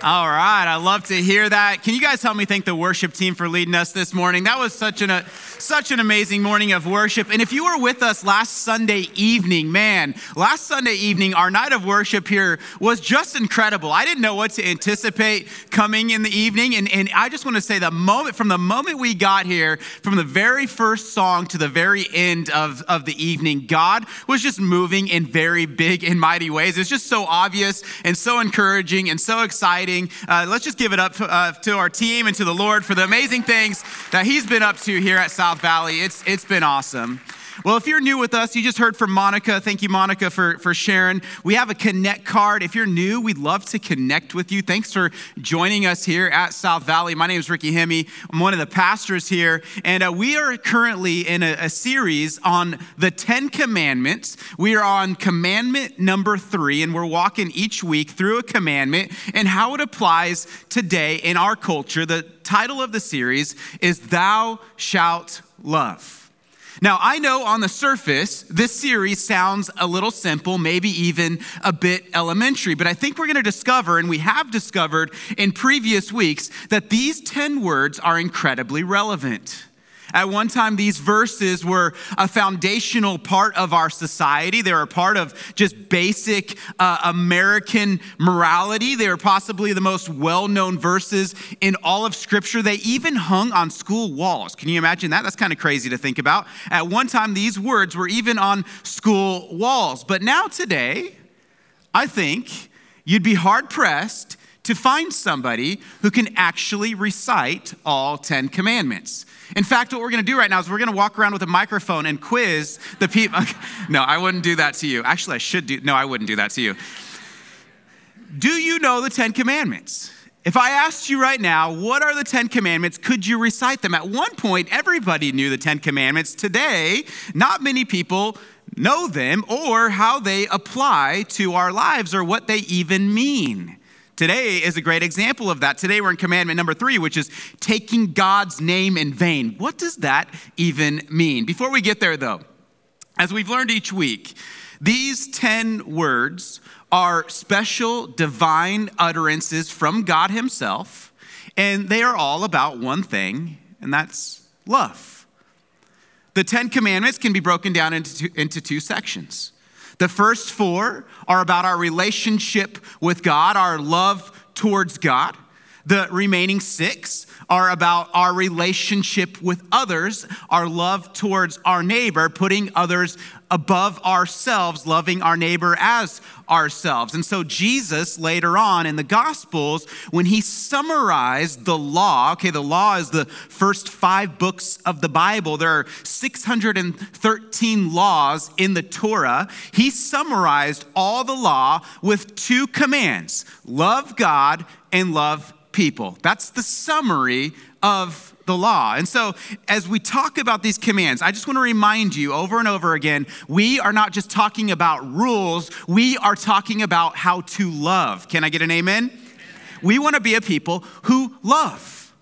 All right, I love to hear that. Can you guys help me thank the worship team for leading us this morning? That was such an, a, such an amazing morning of worship. And if you were with us last Sunday evening, man, last Sunday evening, our night of worship here was just incredible. I didn't know what to anticipate coming in the evening. And, and I just want to say the moment, from the moment we got here, from the very first song to the very end of, of the evening, God was just moving in very big and mighty ways. It's just so obvious and so encouraging and so exciting. Uh, let's just give it up uh, to our team and to the Lord for the amazing things that He's been up to here at. South Valley. It's, it's been awesome. Well, if you're new with us, you just heard from Monica. Thank you, Monica, for, for sharing. We have a Connect card. If you're new, we'd love to connect with you. Thanks for joining us here at South Valley. My name is Ricky Hemme. I'm one of the pastors here. And uh, we are currently in a, a series on the Ten Commandments. We are on commandment number three, and we're walking each week through a commandment and how it applies today in our culture. The title of the series is Thou Shalt Love. Now, I know on the surface, this series sounds a little simple, maybe even a bit elementary, but I think we're going to discover, and we have discovered in previous weeks, that these 10 words are incredibly relevant. At one time, these verses were a foundational part of our society. They were a part of just basic uh, American morality. They were possibly the most well known verses in all of Scripture. They even hung on school walls. Can you imagine that? That's kind of crazy to think about. At one time, these words were even on school walls. But now, today, I think you'd be hard pressed to find somebody who can actually recite all 10 commandments. In fact, what we're going to do right now is we're going to walk around with a microphone and quiz the people. no, I wouldn't do that to you. Actually, I should do. No, I wouldn't do that to you. Do you know the Ten Commandments? If I asked you right now, what are the Ten Commandments, could you recite them? At one point, everybody knew the Ten Commandments. Today, not many people know them or how they apply to our lives or what they even mean. Today is a great example of that. Today we're in commandment number three, which is taking God's name in vain. What does that even mean? Before we get there, though, as we've learned each week, these 10 words are special divine utterances from God Himself, and they are all about one thing, and that's love. The Ten Commandments can be broken down into two, into two sections. The first four are about our relationship with God, our love towards God. The remaining six are about our relationship with others, our love towards our neighbor, putting others above ourselves, loving our neighbor as ourselves. And so, Jesus later on in the Gospels, when he summarized the law, okay, the law is the first five books of the Bible, there are 613 laws in the Torah. He summarized all the law with two commands love God and love people. That's the summary of the law. And so, as we talk about these commands, I just want to remind you over and over again we are not just talking about rules, we are talking about how to love. Can I get an amen? We want to be a people who love,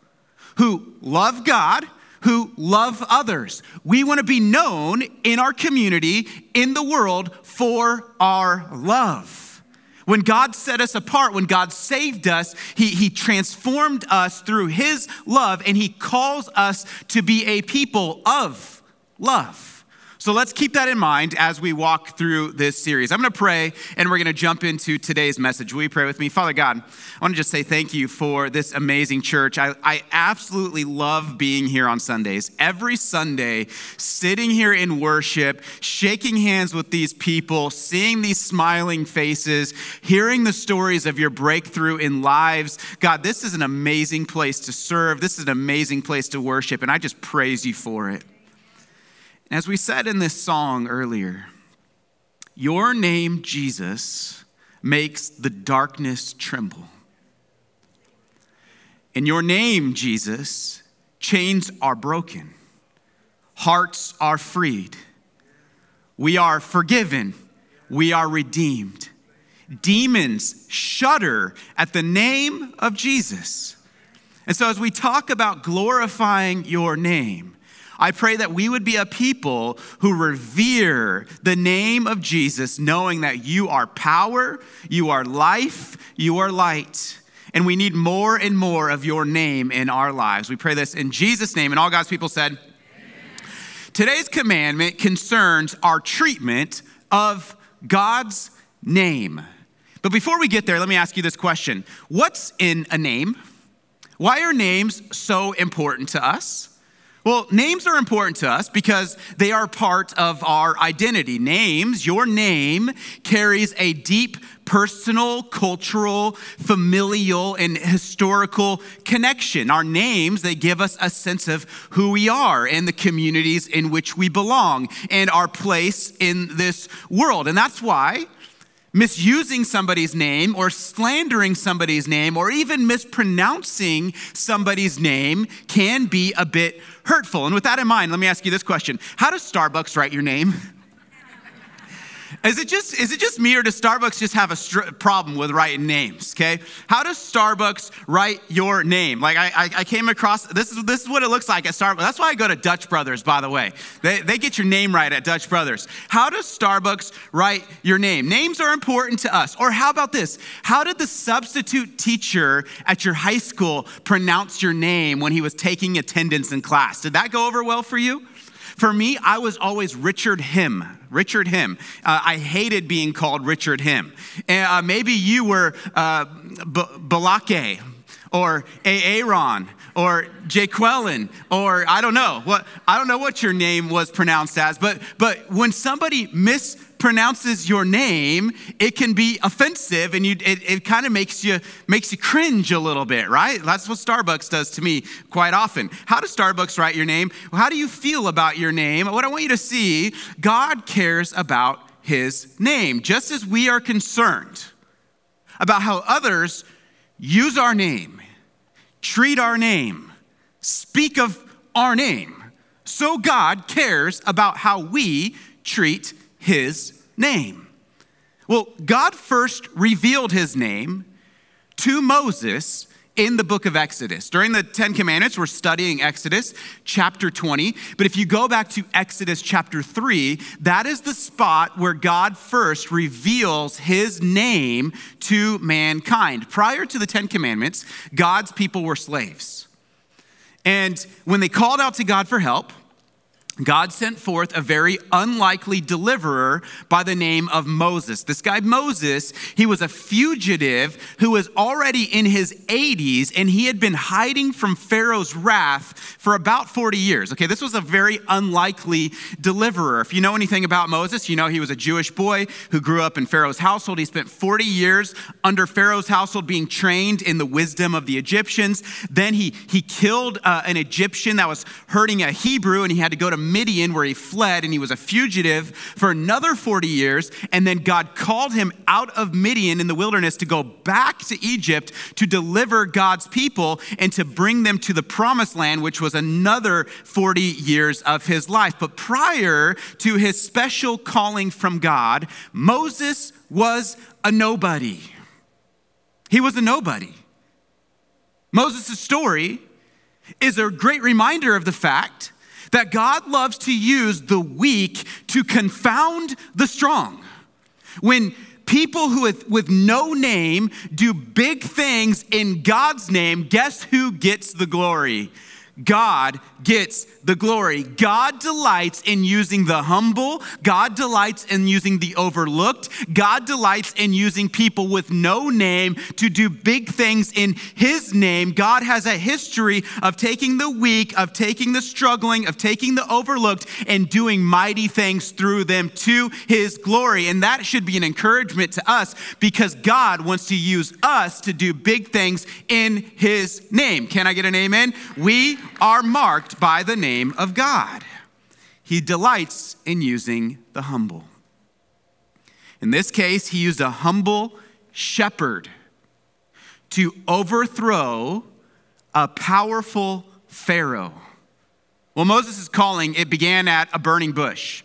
who love God. Who love others. We want to be known in our community, in the world, for our love. When God set us apart, when God saved us, he, he transformed us through His love, and He calls us to be a people of love. So let's keep that in mind as we walk through this series. I'm going to pray and we're going to jump into today's message. Will you pray with me? Father God, I want to just say thank you for this amazing church. I, I absolutely love being here on Sundays. Every Sunday, sitting here in worship, shaking hands with these people, seeing these smiling faces, hearing the stories of your breakthrough in lives. God, this is an amazing place to serve. This is an amazing place to worship, and I just praise you for it. As we said in this song earlier, your name, Jesus, makes the darkness tremble. In your name, Jesus, chains are broken, hearts are freed, we are forgiven, we are redeemed. Demons shudder at the name of Jesus. And so, as we talk about glorifying your name, I pray that we would be a people who revere the name of Jesus, knowing that you are power, you are life, you are light. And we need more and more of your name in our lives. We pray this in Jesus' name. And all God's people said, Amen. Today's commandment concerns our treatment of God's name. But before we get there, let me ask you this question What's in a name? Why are names so important to us? Well, names are important to us because they are part of our identity. Names, your name carries a deep personal, cultural, familial, and historical connection. Our names, they give us a sense of who we are and the communities in which we belong and our place in this world. And that's why misusing somebody's name or slandering somebody's name or even mispronouncing somebody's name can be a bit hurtful. And with that in mind, let me ask you this question How does Starbucks write your name? Is it just is it just me or does Starbucks just have a str- problem with writing names? Okay, how does Starbucks write your name? Like I, I, I, came across this is this is what it looks like at Starbucks. That's why I go to Dutch Brothers, by the way. They they get your name right at Dutch Brothers. How does Starbucks write your name? Names are important to us. Or how about this? How did the substitute teacher at your high school pronounce your name when he was taking attendance in class? Did that go over well for you? For me, I was always Richard Him. Richard Him. Uh, I hated being called Richard Him. Uh, maybe you were uh, B- Balake or Aaron or Jaqueline or I don't know what I don't know what your name was pronounced as, but but when somebody miss pronounces your name, it can be offensive and you, it, it kind of makes you, makes you cringe a little bit, right? That's what Starbucks does to me quite often. How does Starbucks write your name? How do you feel about your name? What I want you to see, God cares about his name, just as we are concerned about how others use our name, treat our name, speak of our name. So God cares about how we treat his name. Well, God first revealed his name to Moses in the book of Exodus. During the Ten Commandments, we're studying Exodus chapter 20. But if you go back to Exodus chapter 3, that is the spot where God first reveals his name to mankind. Prior to the Ten Commandments, God's people were slaves. And when they called out to God for help, God sent forth a very unlikely deliverer by the name of Moses. This guy, Moses, he was a fugitive who was already in his 80s and he had been hiding from Pharaoh's wrath for about 40 years. Okay, this was a very unlikely deliverer. If you know anything about Moses, you know he was a Jewish boy who grew up in Pharaoh's household. He spent 40 years under Pharaoh's household being trained in the wisdom of the Egyptians. Then he, he killed uh, an Egyptian that was hurting a Hebrew and he had to go to Midian, where he fled and he was a fugitive for another 40 years. And then God called him out of Midian in the wilderness to go back to Egypt to deliver God's people and to bring them to the promised land, which was another 40 years of his life. But prior to his special calling from God, Moses was a nobody. He was a nobody. Moses' story is a great reminder of the fact that God loves to use the weak to confound the strong. When people who with, with no name do big things in God's name, guess who gets the glory? God gets the glory. God delights in using the humble. God delights in using the overlooked. God delights in using people with no name to do big things in His name. God has a history of taking the weak, of taking the struggling, of taking the overlooked, and doing mighty things through them to His glory. And that should be an encouragement to us because God wants to use us to do big things in His name. Can I get an amen? We are marked by the name of God. He delights in using the humble. In this case, he used a humble shepherd to overthrow a powerful Pharaoh. Well, Moses' calling, it began at a burning bush.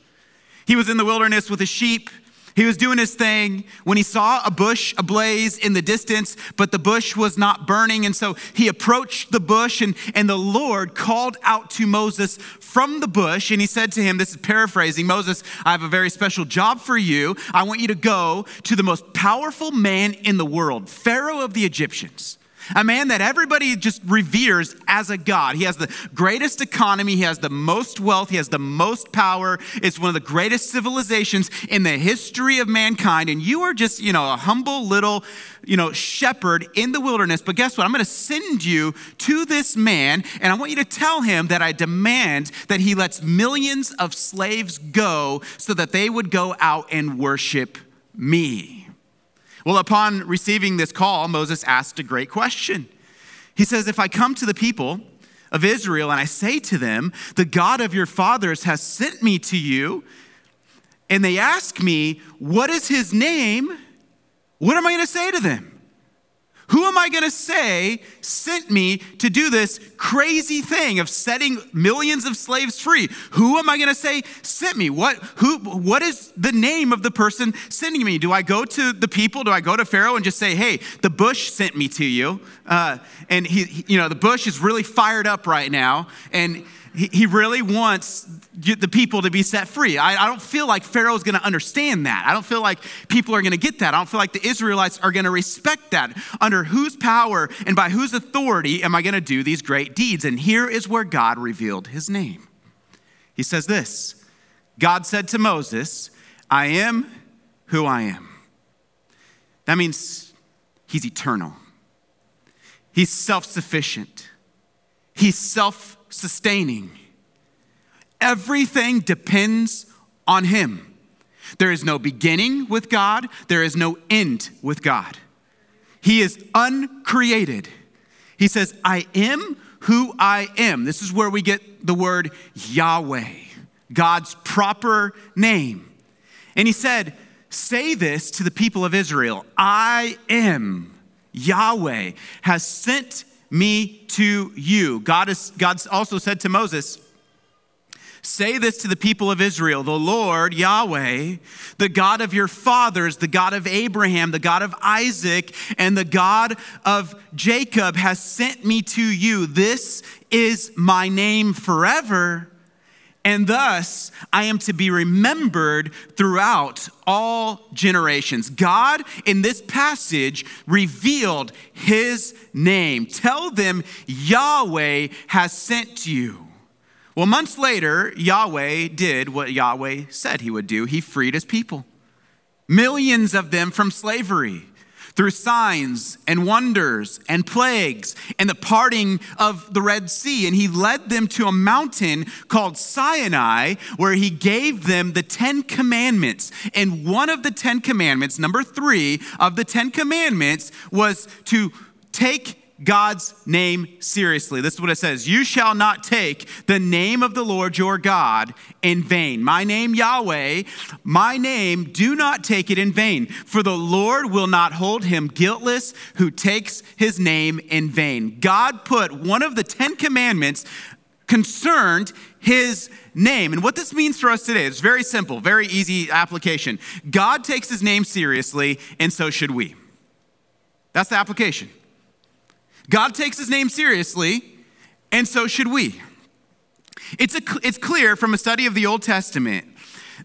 He was in the wilderness with his sheep. He was doing his thing when he saw a bush ablaze in the distance, but the bush was not burning. And so he approached the bush, and, and the Lord called out to Moses from the bush. And he said to him, This is paraphrasing Moses, I have a very special job for you. I want you to go to the most powerful man in the world, Pharaoh of the Egyptians a man that everybody just reveres as a god. He has the greatest economy, he has the most wealth, he has the most power. It's one of the greatest civilizations in the history of mankind. And you are just, you know, a humble little, you know, shepherd in the wilderness. But guess what? I'm going to send you to this man, and I want you to tell him that I demand that he lets millions of slaves go so that they would go out and worship me. Well, upon receiving this call, Moses asked a great question. He says, If I come to the people of Israel and I say to them, The God of your fathers has sent me to you, and they ask me, What is his name? What am I going to say to them? Who am I going to say sent me to do this crazy thing of setting millions of slaves free? Who am I going to say sent me? What, who, what is the name of the person sending me? Do I go to the people? Do I go to Pharaoh and just say, hey, the bush sent me to you? Uh, and he, he, you know, the bush is really fired up right now. And he really wants the people to be set free. I, don't feel like Pharaoh's going to understand that. I don't feel like people are going to get that. I don't feel like the Israelites are going to respect that. Under whose power and by whose authority am I going to do these great deeds? And here is where God revealed his name. He says this God said to Moses, I am who I am. That means he's eternal, he's self sufficient, he's self sustaining. Everything depends on Him. There is no beginning with God, there is no end with God. He is uncreated. He says, I am who I am. This is where we get the word Yahweh, God's proper name. And he said, Say this to the people of Israel I am Yahweh, has sent me to you. God, is, God also said to Moses, Say this to the people of Israel the Lord, Yahweh, the God of your fathers, the God of Abraham, the God of Isaac, and the God of Jacob has sent me to you. This is my name forever and thus I am to be remembered throughout all generations. God, in this passage, revealed his name. Tell them Yahweh has sent you. Well, months later, Yahweh did what Yahweh said he would do. He freed his people, millions of them from slavery through signs and wonders and plagues and the parting of the Red Sea. And he led them to a mountain called Sinai, where he gave them the Ten Commandments. And one of the Ten Commandments, number three of the Ten Commandments, was to take God's name seriously. This is what it says You shall not take the name of the Lord your God in vain. My name, Yahweh, my name, do not take it in vain. For the Lord will not hold him guiltless who takes his name in vain. God put one of the Ten Commandments concerned his name. And what this means for us today is very simple, very easy application. God takes his name seriously, and so should we. That's the application. God takes his name seriously, and so should we. It's, a, it's clear from a study of the Old Testament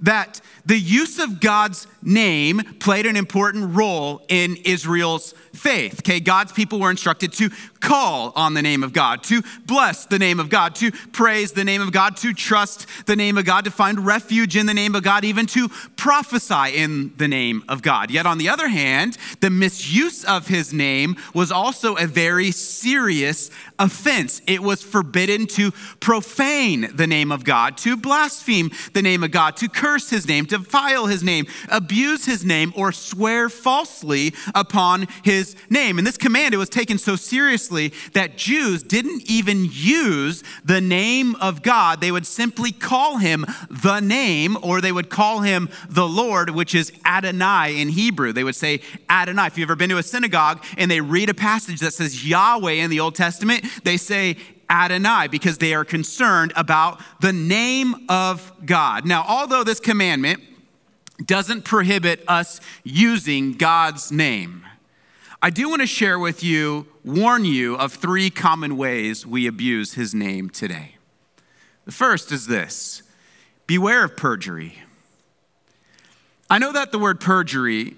that the use of God's name played an important role in Israel's faith. Okay, God's people were instructed to call on the name of God, to bless the name of God, to praise the name of God, to trust the name of God, to find refuge in the name of God, even to prophesy in the name of God. Yet on the other hand, the misuse of his name was also a very serious offense. It was forbidden to profane the name of God, to blaspheme the name of God, to curse his name, to defile his name, abuse his name, or swear falsely upon his name. And this command, it was taken so seriously that Jews didn't even use the name of God. They would simply call him the name, or they would call him the Lord, which is Adonai in Hebrew. They would say Adonai. If you've ever been to a synagogue and they read a passage that says Yahweh in the Old Testament, they say Adonai because they are concerned about the name of God. Now, although this commandment doesn't prohibit us using God's name, I do want to share with you, warn you of three common ways we abuse his name today. The first is this beware of perjury. I know that the word perjury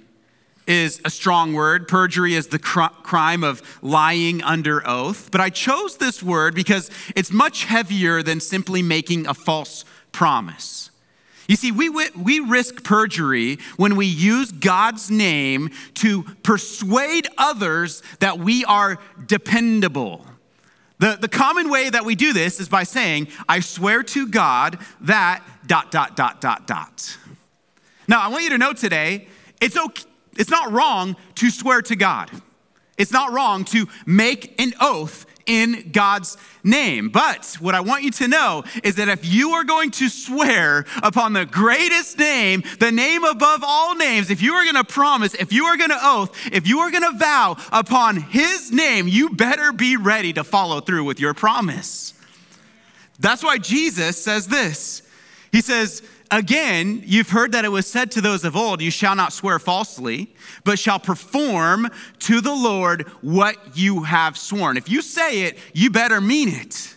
is a strong word. Perjury is the cr- crime of lying under oath. But I chose this word because it's much heavier than simply making a false promise. You see, we, we risk perjury when we use God's name to persuade others that we are dependable. The, the common way that we do this is by saying, I swear to God that dot, dot, dot, dot, dot. Now, I want you to know today, it's okay, it's not wrong to swear to God. It's not wrong to make an oath in God's name. But what I want you to know is that if you are going to swear upon the greatest name, the name above all names, if you are going to promise, if you are going to oath, if you are going to vow upon his name, you better be ready to follow through with your promise. That's why Jesus says this. He says, Again, you've heard that it was said to those of old, You shall not swear falsely, but shall perform to the Lord what you have sworn. If you say it, you better mean it.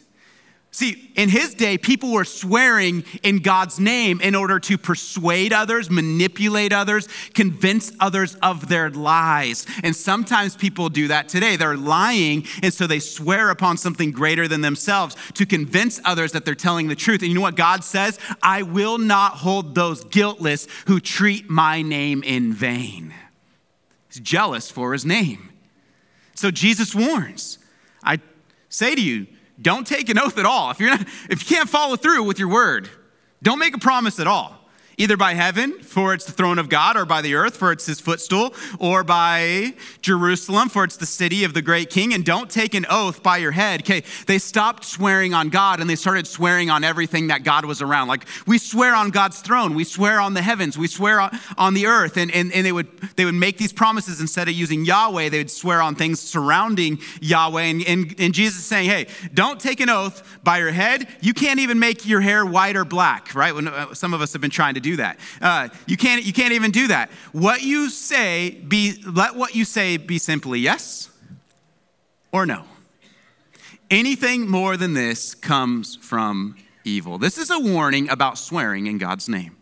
See, in his day, people were swearing in God's name in order to persuade others, manipulate others, convince others of their lies. And sometimes people do that today. They're lying, and so they swear upon something greater than themselves to convince others that they're telling the truth. And you know what God says? I will not hold those guiltless who treat my name in vain. He's jealous for his name. So Jesus warns I say to you, don't take an oath at all. If, you're not, if you can't follow through with your word, don't make a promise at all either by heaven, for it's the throne of God, or by the earth, for it's his footstool, or by Jerusalem, for it's the city of the great king. And don't take an oath by your head. Okay, they stopped swearing on God and they started swearing on everything that God was around. Like we swear on God's throne, we swear on the heavens, we swear on, on the earth. And, and, and they, would, they would make these promises instead of using Yahweh, they would swear on things surrounding Yahweh. And, and, and Jesus is saying, hey, don't take an oath by your head. You can't even make your hair white or black, right? When, uh, some of us have been trying to do that. Uh, you, can't, you can't even do that. What you say be, let what you say be simply yes or no. Anything more than this comes from evil. This is a warning about swearing in God's name.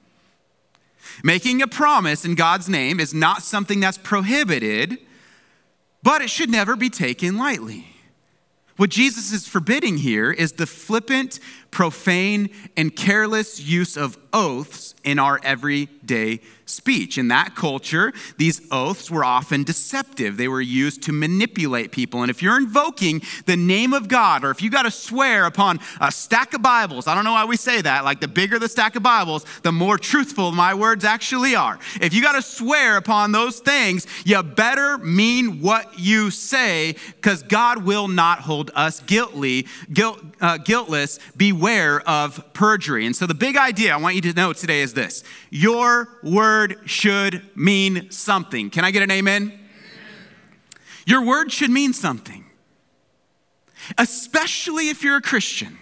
Making a promise in God's name is not something that's prohibited, but it should never be taken lightly. What Jesus is forbidding here is the flippant, profane, and careless use of oaths in our everyday speech. In that culture, these oaths were often deceptive. They were used to manipulate people. And if you're invoking the name of God, or if you got to swear upon a stack of Bibles, I don't know why we say that, like the bigger the stack of Bibles, the more truthful my words actually are. If you got to swear upon those things, you better mean what you say, because God will not hold us guiltly, guilt, uh, guiltless. Beware of perjury. And so the big idea I want you to know today is this your word should mean something. Can I get an amen? amen? Your word should mean something, especially if you're a Christian.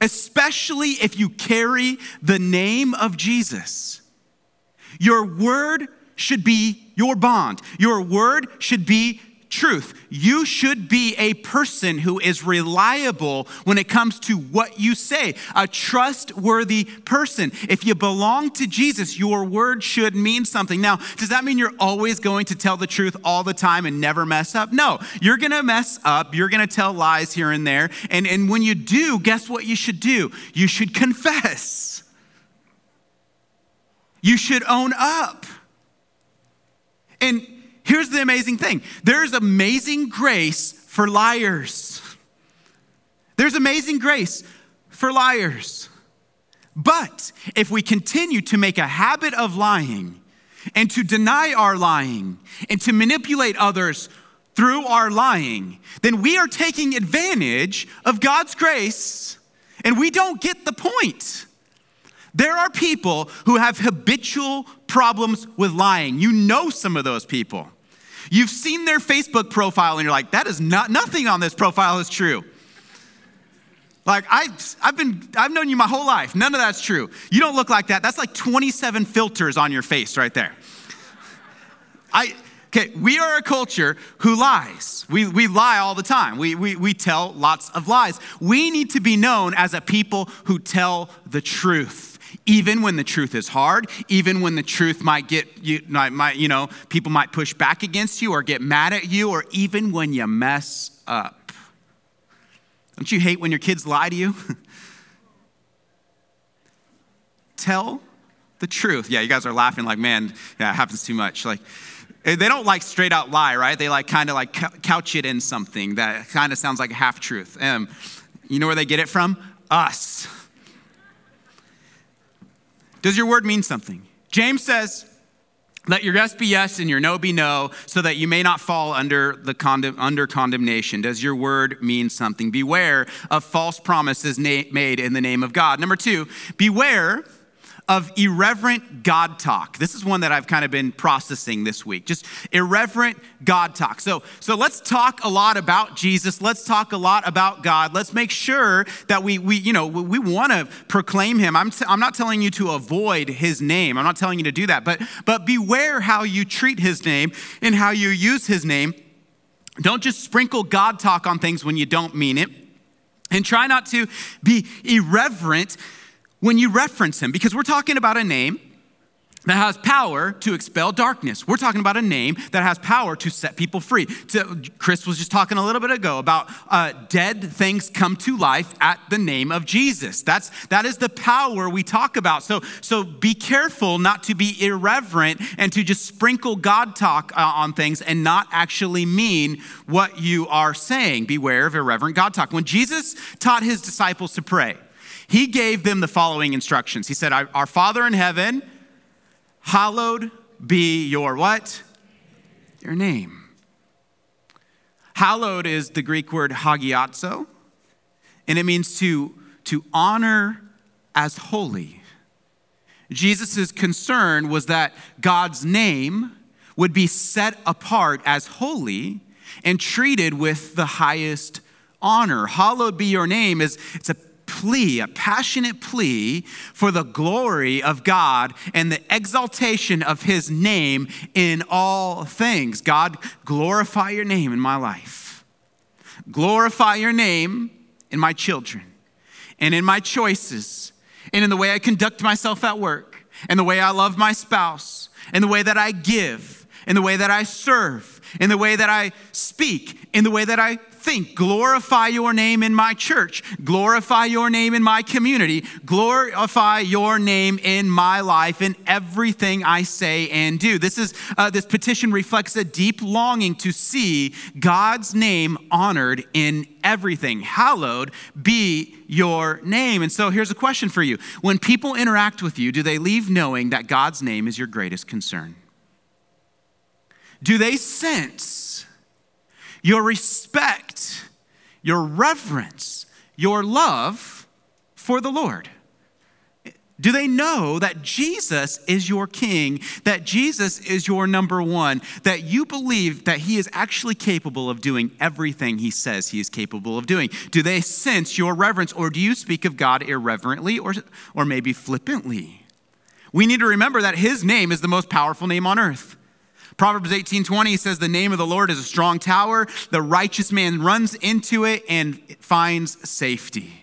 Especially if you carry the name of Jesus. Your word should be your bond. Your word should be truth. You should be a person who is reliable when it comes to what you say, a trustworthy person. If you belong to Jesus, your word should mean something. Now, does that mean you're always going to tell the truth all the time and never mess up? No, you're going to mess up. You're going to tell lies here and there. And, and when you do, guess what you should do? You should confess. You should own up. And Here's the amazing thing there's amazing grace for liars. There's amazing grace for liars. But if we continue to make a habit of lying and to deny our lying and to manipulate others through our lying, then we are taking advantage of God's grace and we don't get the point. There are people who have habitual problems with lying. You know some of those people. You've seen their Facebook profile and you're like, that is not, nothing on this profile is true. Like I, I've been, I've known you my whole life. None of that's true. You don't look like that. That's like 27 filters on your face right there. I, okay, we are a culture who lies. We, we lie all the time. We, we, we tell lots of lies. We need to be known as a people who tell the truth even when the truth is hard, even when the truth might get you, might, you know, people might push back against you or get mad at you, or even when you mess up. Don't you hate when your kids lie to you? Tell the truth. Yeah, you guys are laughing like, man, yeah, it happens too much. Like, eh, they don't like straight out lie, right? They like kind of like couch it in something that kind of sounds like a half truth. Um, you know where they get it from? Us. Does your word mean something? James says, let your yes be yes and your no be no, so that you may not fall under, the under condemnation. Does your word mean something? Beware of false promises na- made in the name of God. Number two, beware of irreverent God talk. This is one that I've kind of been processing this week. Just irreverent God talk. So, so let's talk a lot about Jesus. Let's talk a lot about God. Let's make sure that we, we you know, we want to proclaim him. I'm, t- I'm not telling you to avoid his name. I'm not telling you to do that, but, but beware how you treat his name and how you use his name. Don't just sprinkle God talk on things when you don't mean it. And try not to be irreverent when you reference him, because we're talking about a name that has power to expel darkness. We're talking about a name that has power to set people free. To, Chris was just talking a little bit ago about uh, dead things come to life at the name of Jesus. That's that is the power we talk about. So so be careful not to be irreverent and to just sprinkle God talk uh, on things and not actually mean what you are saying. Beware of irreverent God talk. When Jesus taught his disciples to pray he gave them the following instructions. He said, Our Father in heaven, hallowed be your what? Your name. Hallowed is the Greek word hagiazo, and it means to, to honor as holy. Jesus' concern was that God's name would be set apart as holy and treated with the highest honor. Hallowed be your name is it's a plea, a passionate plea for the glory of God and the exaltation of his name in all things. God, glorify your name in my life. Glorify your name in my children and in my choices and in the way I conduct myself at work and the way I love my spouse and the way that I give and the way that I serve in the way that I speak, in the way that I think. Glorify your name in my church. Glorify your name in my community. Glorify your name in my life in everything I say and do. This is uh, this petition reflects a deep longing to see God's name honored in everything. Hallowed be your name. And so here's a question for you. When people interact with you, do they leave knowing that God's name is your greatest concern? Do they sense your respect, your reverence, your love for the Lord? Do they know that Jesus is your king, that Jesus is your number one, that you believe that he is actually capable of doing everything he says he is capable of doing? Do they sense your reverence, or do you speak of God irreverently or, or maybe flippantly? We need to remember that his name is the most powerful name on earth. Proverbs 18:20 says the name of the Lord is a strong tower. The righteous man runs into it and finds safety.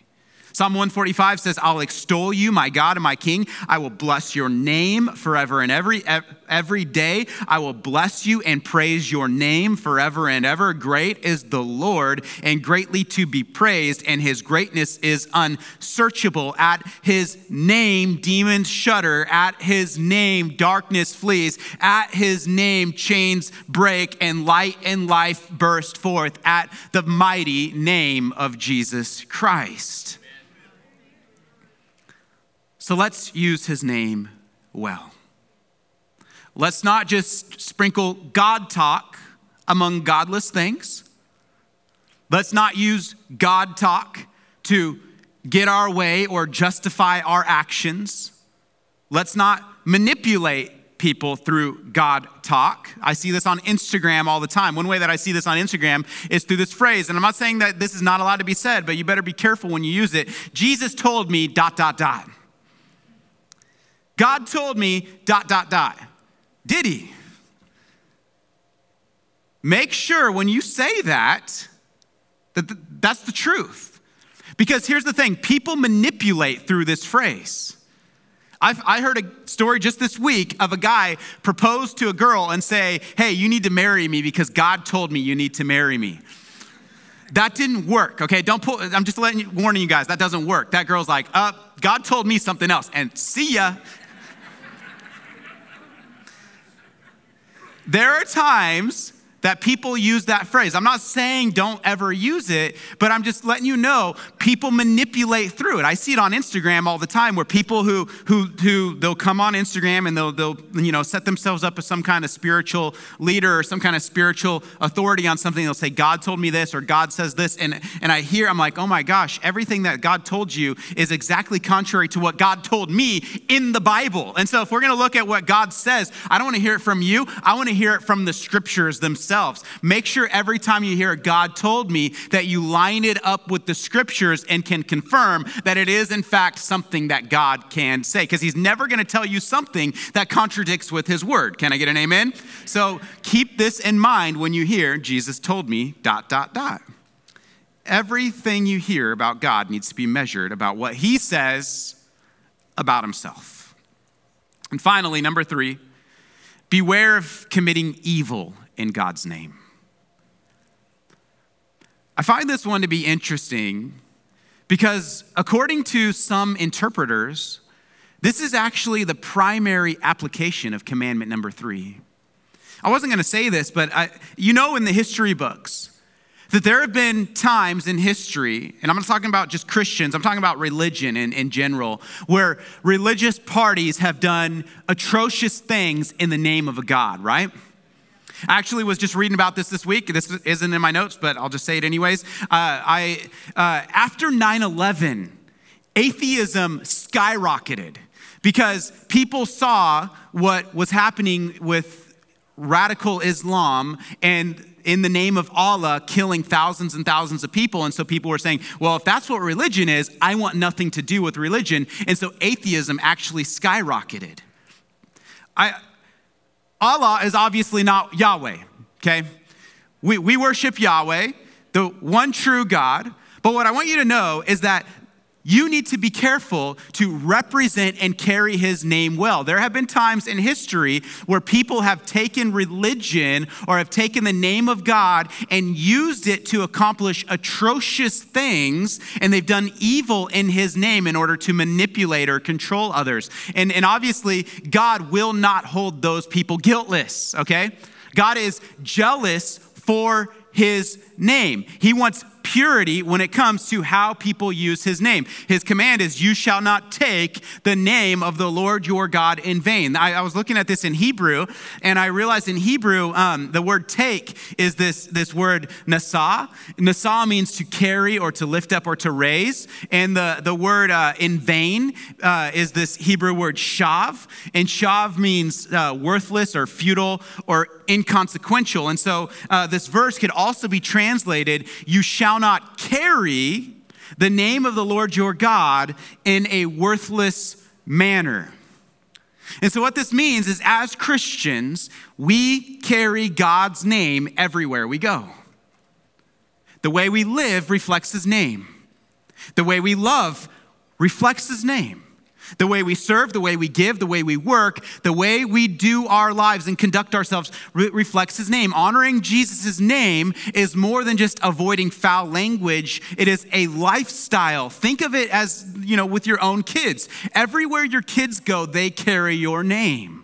Psalm 145 says, I'll extol you, my God and my King. I will bless your name forever and every, every day. I will bless you and praise your name forever and ever. Great is the Lord and greatly to be praised, and his greatness is unsearchable. At his name, demons shudder. At his name, darkness flees. At his name, chains break and light and life burst forth. At the mighty name of Jesus Christ. So let's use his name well. Let's not just sprinkle God talk among godless things. Let's not use God talk to get our way or justify our actions. Let's not manipulate people through God talk. I see this on Instagram all the time. One way that I see this on Instagram is through this phrase, and I'm not saying that this is not allowed to be said, but you better be careful when you use it. Jesus told me, dot, dot, dot. God told me, dot, dot, dot. Did he? Make sure when you say that, that that's the truth. Because here's the thing people manipulate through this phrase. I've, I heard a story just this week of a guy propose to a girl and say, Hey, you need to marry me because God told me you need to marry me. That didn't work, okay? Don't pull, I'm just letting you, warning you guys, that doesn't work. That girl's like, uh, God told me something else, and see ya. There are times that people use that phrase. I'm not saying don't ever use it, but I'm just letting you know people manipulate through it. I see it on Instagram all the time where people who who who they'll come on Instagram and they'll they'll you know set themselves up as some kind of spiritual leader or some kind of spiritual authority on something. They'll say God told me this or God says this and and I hear I'm like, "Oh my gosh, everything that God told you is exactly contrary to what God told me in the Bible." And so if we're going to look at what God says, I don't want to hear it from you. I want to hear it from the scriptures themselves themselves. Make sure every time you hear God told me that you line it up with the scriptures and can confirm that it is, in fact, something that God can say. Because He's never going to tell you something that contradicts with His word. Can I get an amen? So keep this in mind when you hear Jesus told me, dot, dot, dot. Everything you hear about God needs to be measured about what He says about Himself. And finally, number three, beware of committing evil in God's name. I find this one to be interesting because, according to some interpreters, this is actually the primary application of commandment number three. I wasn't going to say this, but I, you know, in the history books, that there have been times in history, and I'm not talking about just Christians, I'm talking about religion in, in general, where religious parties have done atrocious things in the name of a God, right? I actually was just reading about this this week. This isn't in my notes, but I'll just say it anyways. Uh, I, uh, after 9 11, atheism skyrocketed because people saw what was happening with radical Islam and in the name of Allah killing thousands and thousands of people. And so people were saying, well, if that's what religion is, I want nothing to do with religion. And so atheism actually skyrocketed. I, Allah is obviously not Yahweh, okay? We, we worship Yahweh, the one true God. But what I want you to know is that you need to be careful to represent and carry his name well. There have been times in history where people have taken religion or have taken the name of God and used it to accomplish atrocious things, and they've done evil in his name in order to manipulate or control others. And, and obviously, God will not hold those people guiltless, okay? God is jealous for his name. He wants purity when it comes to how people use his name. His command is, You shall not take the name of the Lord your God in vain. I, I was looking at this in Hebrew, and I realized in Hebrew, um, the word take is this, this word nasa. Nasa means to carry or to lift up or to raise. And the, the word uh, in vain uh, is this Hebrew word shav. And shav means uh, worthless or futile or inconsequential. And so uh, this verse could also be translated, You shall shall not carry the name of the Lord your God in a worthless manner. And so, what this means is, as Christians, we carry God's name everywhere we go. The way we live reflects His name, the way we love reflects His name. The way we serve, the way we give, the way we work, the way we do our lives and conduct ourselves re- reflects his name. Honoring Jesus' name is more than just avoiding foul language, it is a lifestyle. Think of it as, you know, with your own kids. Everywhere your kids go, they carry your name.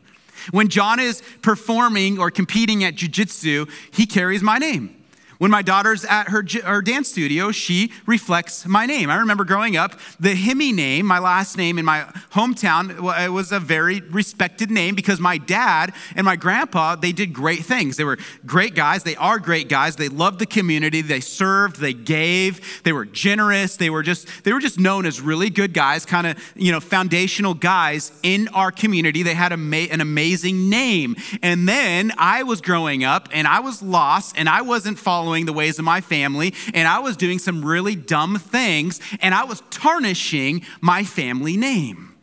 When John is performing or competing at jujitsu, he carries my name. When my daughter's at her, her dance studio, she reflects my name. I remember growing up, the Hemi name, my last name in my hometown, it was a very respected name because my dad and my grandpa, they did great things. They were great guys. They are great guys. They loved the community. They served, they gave, they were generous. They were just, they were just known as really good guys, kind of, you know, foundational guys in our community. They had a, an amazing name. And then I was growing up and I was lost and I wasn't following following the ways of my family, and I was doing some really dumb things, and I was tarnishing my family name.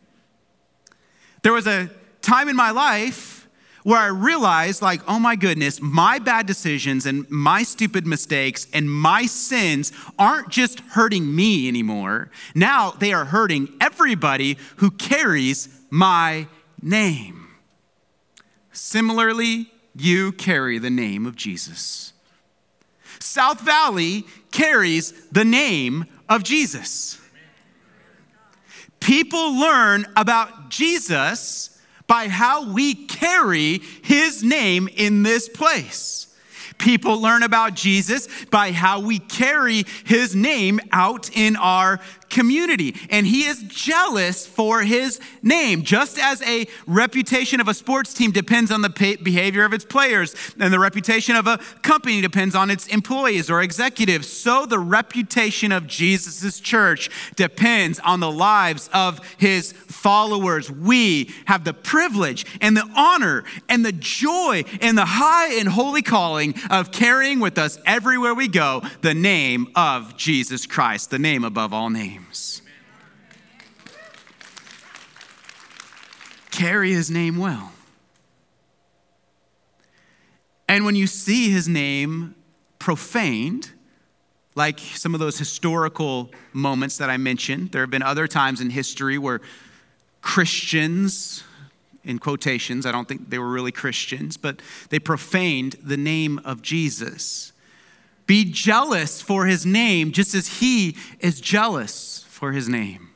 There was a time in my life where I realized, like, oh my goodness, my bad decisions and my stupid mistakes and my sins aren't just hurting me anymore. Now they are hurting everybody who carries my name. Similarly, you carry the name of Jesus. South Valley carries the name of Jesus. People learn about Jesus by how we carry his name in this place. People learn about Jesus by how we carry his name out in our community. And he is jealous for his name. Just as a reputation of a sports team depends on the behavior of its players, and the reputation of a company depends on its employees or executives, so the reputation of Jesus' church depends on the lives of his followers. We have the privilege and the honor and the joy and the high and holy calling of carrying with us everywhere we go the name of Jesus Christ, the name above all names names. Carry his name well. And when you see his name profaned, like some of those historical moments that I mentioned, there have been other times in history where Christians, in quotations, I don't think they were really Christians, but they profaned the name of Jesus. Be jealous for his name just as he is jealous for his name.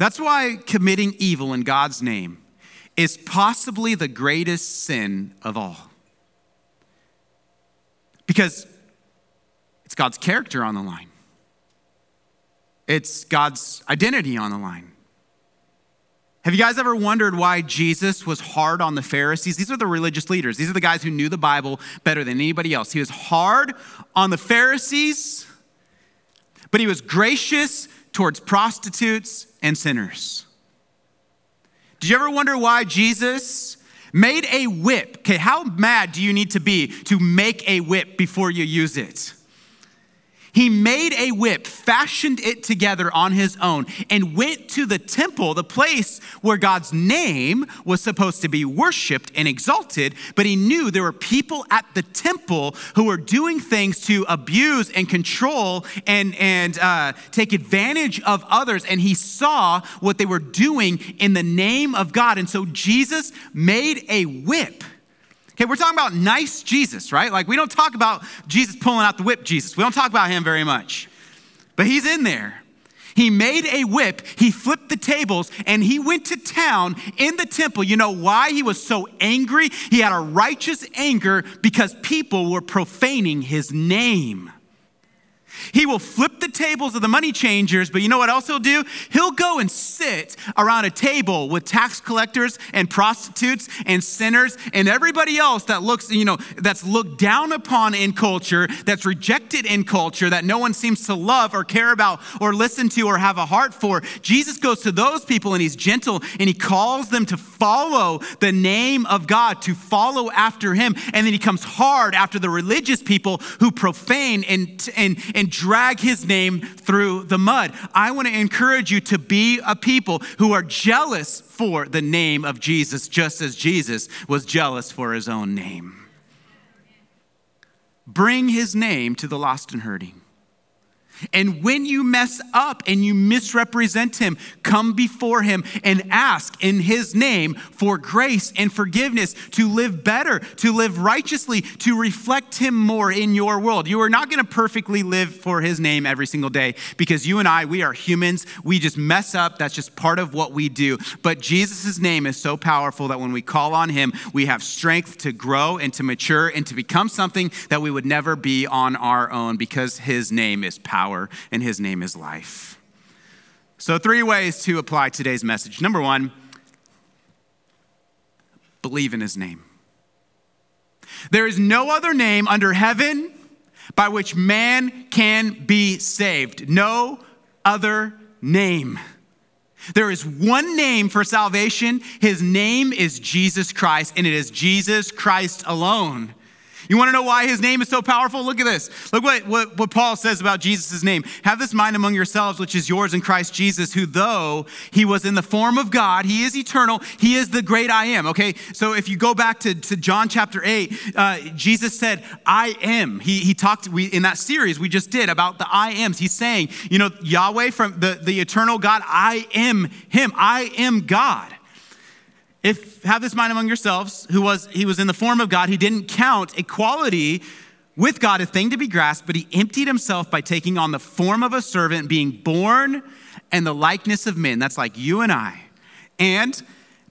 That's why committing evil in God's name is possibly the greatest sin of all. Because it's God's character on the line, it's God's identity on the line. Have you guys ever wondered why Jesus was hard on the Pharisees? These are the religious leaders. These are the guys who knew the Bible better than anybody else. He was hard on the Pharisees, but he was gracious towards prostitutes and sinners. Did you ever wonder why Jesus made a whip? Okay, how mad do you need to be to make a whip before you use it? He made a whip, fashioned it together on his own, and went to the temple, the place where God's name was supposed to be worshiped and exalted. But he knew there were people at the temple who were doing things to abuse and control and, and uh, take advantage of others. And he saw what they were doing in the name of God. And so Jesus made a whip Okay, we're talking about nice Jesus, right? Like we don't talk about Jesus pulling out the whip Jesus. We don't talk about him very much. But he's in there. He made a whip, he flipped the tables, and he went to town in the temple. You know why he was so angry? He had a righteous anger because people were profaning his name. He will flip the tables of the money changers, but you know what else he'll do? He'll go and sit around a table with tax collectors and prostitutes and sinners and everybody else that looks, you know, that's looked down upon in culture, that's rejected in culture, that no one seems to love or care about or listen to or have a heart for. Jesus goes to those people and he's gentle and he calls them to follow the name of God, to follow after him. And then he comes hard after the religious people who profane and, and, and drag his name through the mud. I want to encourage you to be a people who are jealous for the name of Jesus, just as Jesus was jealous for his own name. Bring his name to the lost and hurting. And when you mess up and you misrepresent him, come before him and ask in his name for grace and forgiveness to live better, to live righteously, to reflect him more in your world. You are not going to perfectly live for his name every single day because you and I, we are humans. We just mess up. That's just part of what we do. But Jesus' name is so powerful that when we call on him, we have strength to grow and to mature and to become something that we would never be on our own because his name is power power, and his name is life. So, three ways to apply today's message. Number one, believe in his name. There is no other name under heaven by which man can be saved. No other name. There is one name for salvation. His name is Jesus Christ, and it is Jesus Christ alone. You want to know why his name is so powerful? Look at this. Look what, what, what Paul says about Jesus' name. Have this mind among yourselves, which is yours in Christ Jesus, who though he was in the form of God, he is eternal, he is the great I am. Okay, so if you go back to, to John chapter 8, uh, Jesus said, I am. He, he talked we, in that series we just did about the I ams. He's saying, you know, Yahweh from the, the eternal God, I am him. I am God. If have this mind among yourselves, who was he was in the form of God, he didn't count equality with God a thing to be grasped, but he emptied himself by taking on the form of a servant, being born and the likeness of men. That's like you and I. And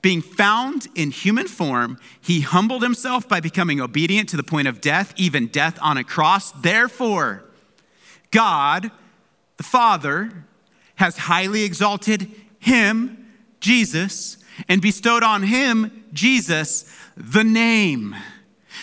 being found in human form, he humbled himself by becoming obedient to the point of death, even death on a cross. Therefore, God, the Father, has highly exalted him, Jesus, and bestowed on him, Jesus, the name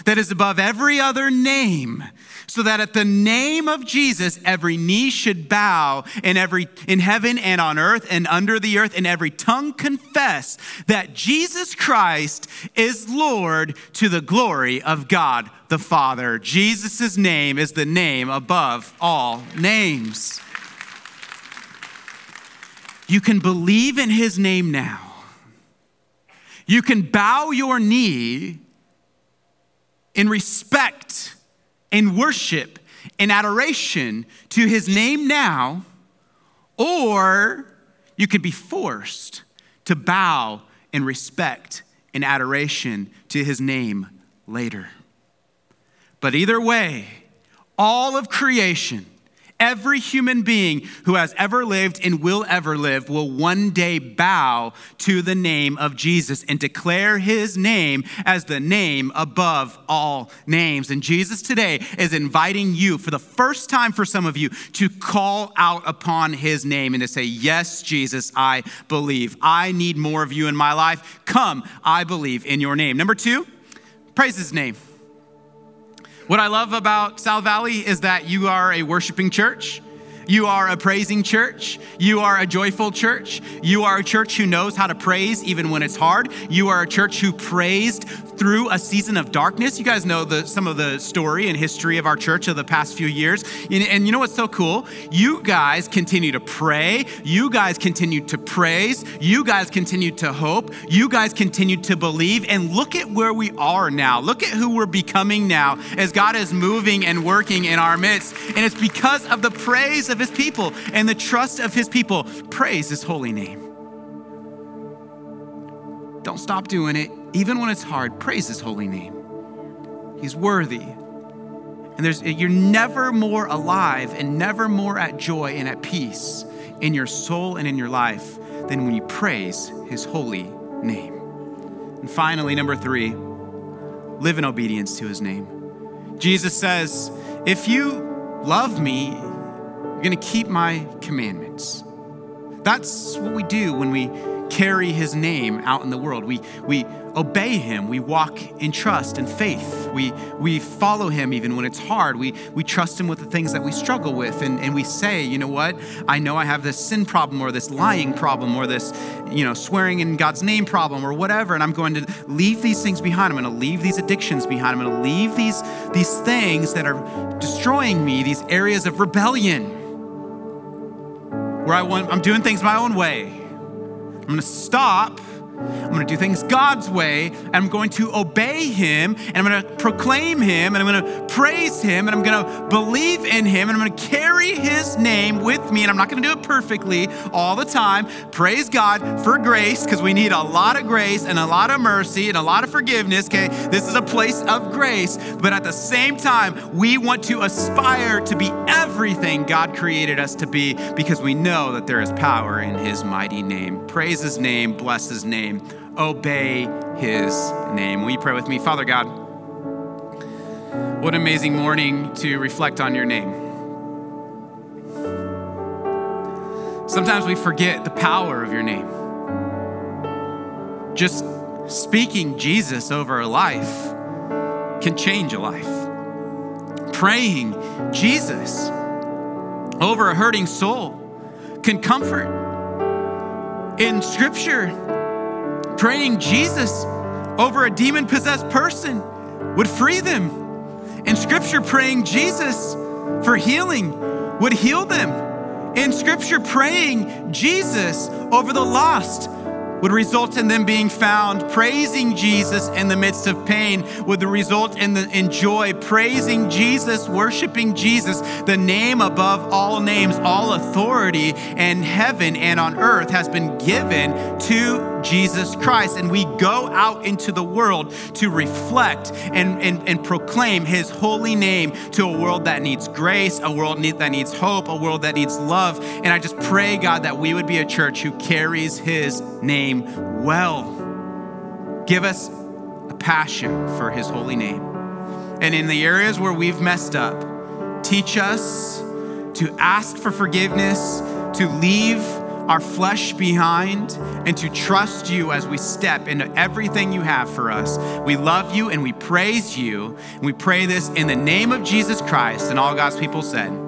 that is above every other name so that at the name of Jesus every knee should bow in every in heaven and on earth and under the earth and every tongue confess that Jesus Christ is Lord to the glory of God the Father. Jesus' name is the name above all names. You can believe in his name now you can bow your knee in respect, in worship, in adoration to his name now, or you could be forced to bow in respect and adoration to his name later. But either way, all of creation Every human being who has ever lived and will ever live will one day bow to the name of Jesus and declare his name as the name above all names. And Jesus today is inviting you, for the first time for some of you, to call out upon his name and to say, Yes, Jesus, I believe. I need more of you in my life. Come, I believe in your name. Number two, praise his name. What I love about South Valley is that you are a worshiping church. You are a praising church. You are a joyful church. You are a church who knows how to praise even when it's hard. You are a church who praised through a season of darkness. You guys know the, some of the story and history of our church of the past few years. And, and you know what's so cool? You guys continue to pray. You guys continue to praise. You guys continue to hope. You guys continue to believe. And look at where we are now. Look at who we're becoming now as God is moving and working in our midst. And it's because of the praise of of his people and the trust of his people. Praise his holy name. Don't stop doing it, even when it's hard. Praise his holy name. He's worthy. And there's, you're never more alive and never more at joy and at peace in your soul and in your life than when you praise his holy name. And finally, number three, live in obedience to his name. Jesus says, If you love me, going to keep my commandments. That's what we do when we carry his name out in the world. We, we obey him. We walk in trust and faith. We, we follow him even when it's hard. We, we trust him with the things that we struggle with. And, and we say, you know what? I know I have this sin problem or this lying problem or this, you know, swearing in God's name problem or whatever. And I'm going to leave these things behind. I'm going to leave these addictions behind. I'm going to leave these, these things that are destroying me, these areas of rebellion where I want, I'm doing things my own way. I'm gonna stop. I'm going to do things God's way, and I'm going to obey Him, and I'm going to proclaim Him, and I'm going to praise Him, and I'm going to believe in Him, and I'm going to carry His name with me, and I'm not going to do it perfectly all the time. Praise God for grace, because we need a lot of grace and a lot of mercy and a lot of forgiveness, okay? This is a place of grace, but at the same time, we want to aspire to be everything God created us to be because we know that there is power in His mighty name. Praise His name, bless His name, obey His name. Will you pray with me? Father God, what an amazing morning to reflect on your name. Sometimes we forget the power of your name. Just speaking Jesus over a life can change a life. Praying Jesus over a hurting soul can comfort. In scripture, praying Jesus over a demon possessed person would free them. In scripture, praying Jesus for healing would heal them. In scripture, praying Jesus over the lost would result in them being found. Praising Jesus in the midst of pain would result in, the, in joy. Praising Jesus, worshiping Jesus, the name above all names, all authority in heaven and on earth has been given to Jesus Christ. And we go out into the world to reflect and, and, and proclaim his holy name to a world that needs grace, a world need, that needs hope, a world that needs love. And I just pray, God, that we would be a church who carries his name well. Give us a passion for his holy name. And in the areas where we've messed up, teach us to ask for forgiveness, to leave our flesh behind and to trust you as we step into everything you have for us. We love you and we praise you. And we pray this in the name of Jesus Christ. And all God's people said,